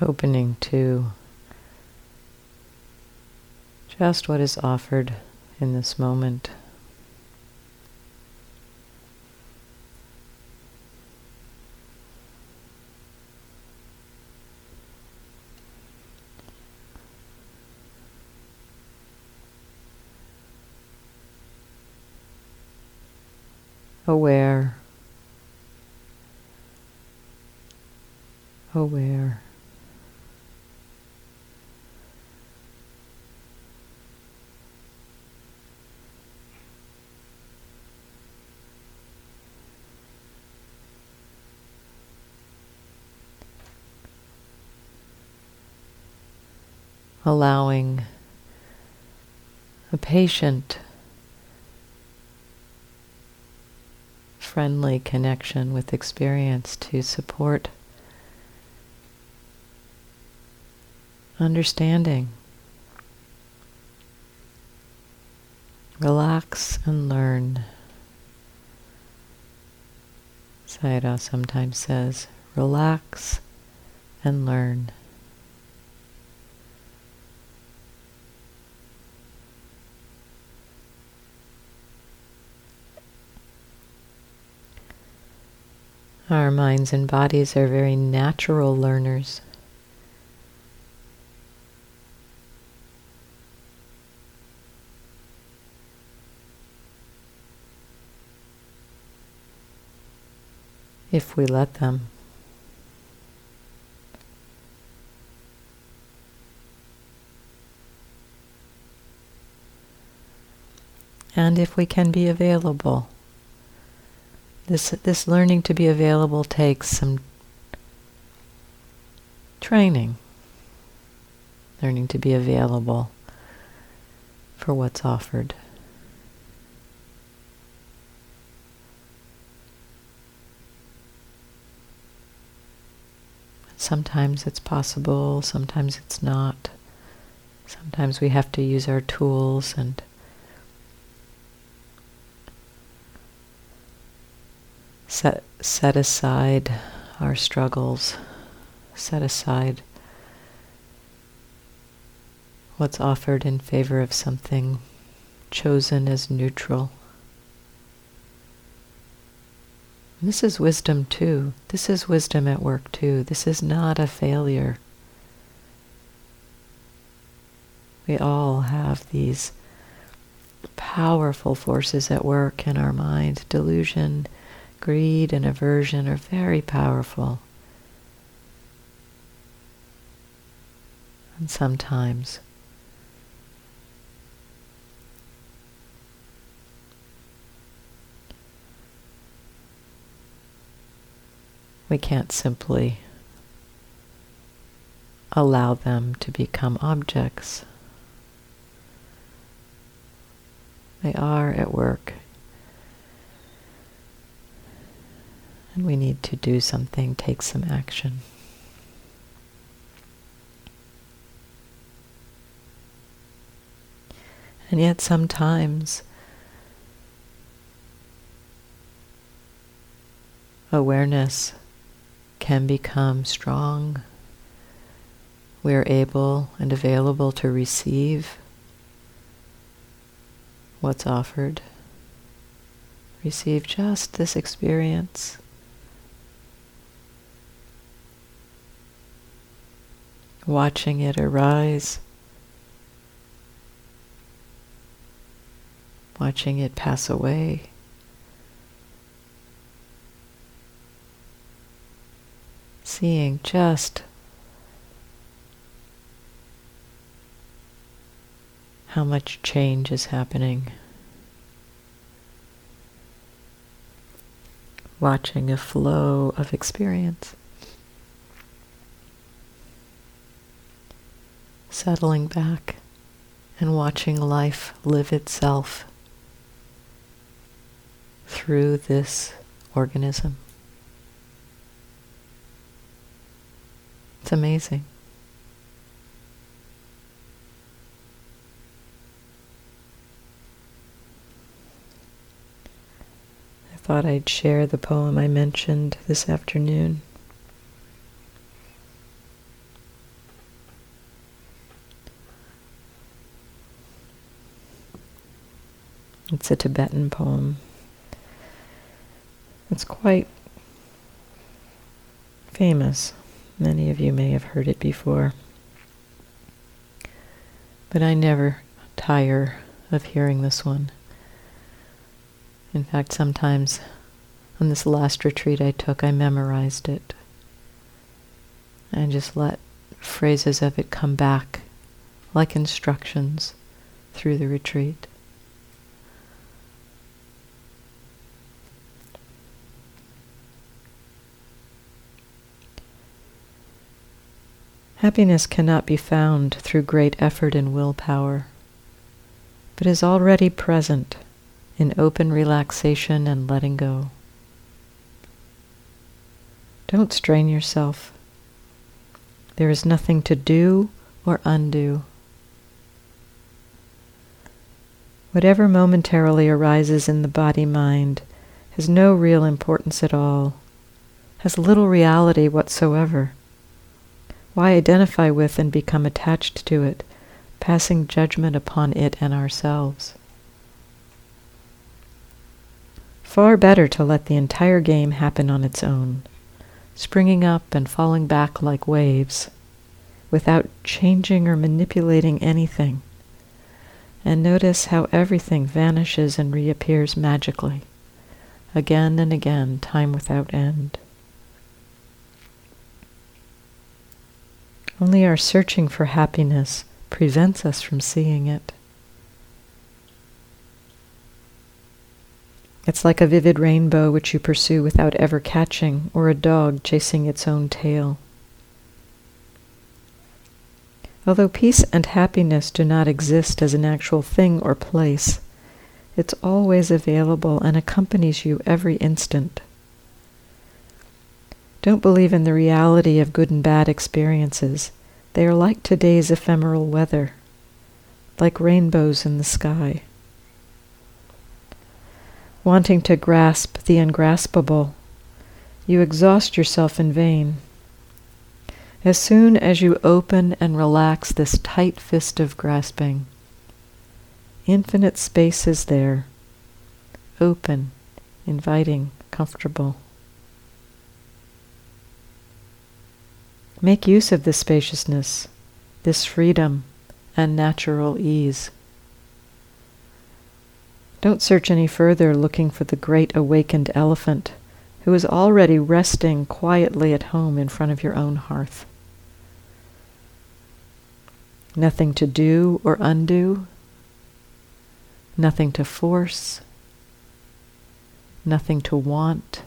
opening to just what is offered in this moment. aware, aware. Allowing a patient friendly connection with experience to support understanding. Relax and learn. Sayadaw sometimes says, relax and learn. Our minds and bodies are very natural learners. If we let them. And if we can be available. This, this learning to be available takes some training, learning to be available for what's offered. Sometimes it's possible, sometimes it's not. Sometimes we have to use our tools and set, set aside our struggles, set aside what's offered in favor of something chosen as neutral. And this is wisdom too. This is wisdom at work too. This is not a failure. We all have these powerful forces at work in our mind delusion, greed and aversion are very powerful. And sometimes we can't simply allow them to become objects. They are at work and we need to do something, take some action. And yet sometimes awareness can become strong. We are able and available to receive what's offered. Receive just this experience. Watching it arise, watching it pass away. Seeing just how much change is happening. Watching a flow of experience. Settling back and watching life live itself through this organism. It's amazing. I thought I'd share the poem I mentioned this afternoon. It's a Tibetan poem. It's quite famous. Many of you may have heard it before. But I never tire of hearing this one. In fact, sometimes on this last retreat I took, I memorized it and just let phrases of it come back like instructions through the retreat. Happiness cannot be found through great effort and willpower, but is already present in open relaxation and letting go. Don't strain yourself. There is nothing to do or undo. Whatever momentarily arises in the body mind has no real importance at all, has little reality whatsoever. Why identify with and become attached to it, passing judgment upon it and ourselves? Far better to let the entire game happen on its own, springing up and falling back like waves, without changing or manipulating anything. And notice how everything vanishes and reappears magically, again and again, time without end. Only our searching for happiness prevents us from seeing it. It's like a vivid rainbow which you pursue without ever catching, or a dog chasing its own tail. Although peace and happiness do not exist as an actual thing or place, it's always available and accompanies you every instant. Don't believe in the reality of good and bad experiences. They are like today's ephemeral weather, like rainbows in the sky. Wanting to grasp the ungraspable, you exhaust yourself in vain. As soon as you open and relax this tight fist of grasping, infinite space is there, open, inviting, comfortable. Make use of this spaciousness, this freedom, and natural ease. Don't search any further looking for the great awakened elephant who is already resting quietly at home in front of your own hearth. Nothing to do or undo, nothing to force, nothing to want,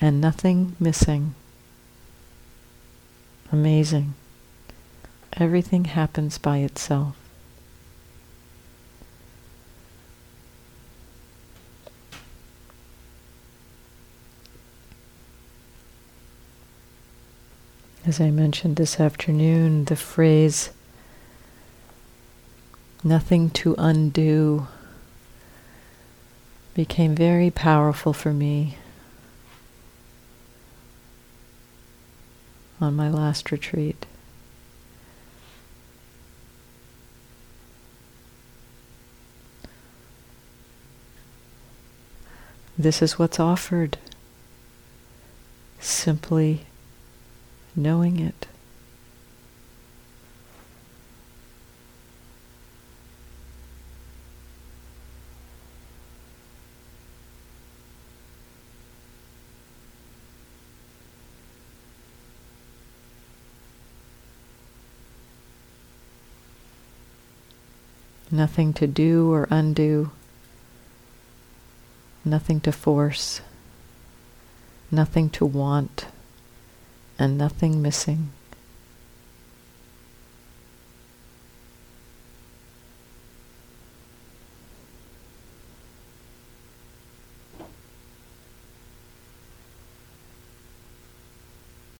and nothing missing. Amazing. Everything happens by itself. As I mentioned this afternoon, the phrase nothing to undo became very powerful for me on my last retreat. This is what's offered. Simply knowing it. Nothing to do or undo. Nothing to force. Nothing to want. And nothing missing.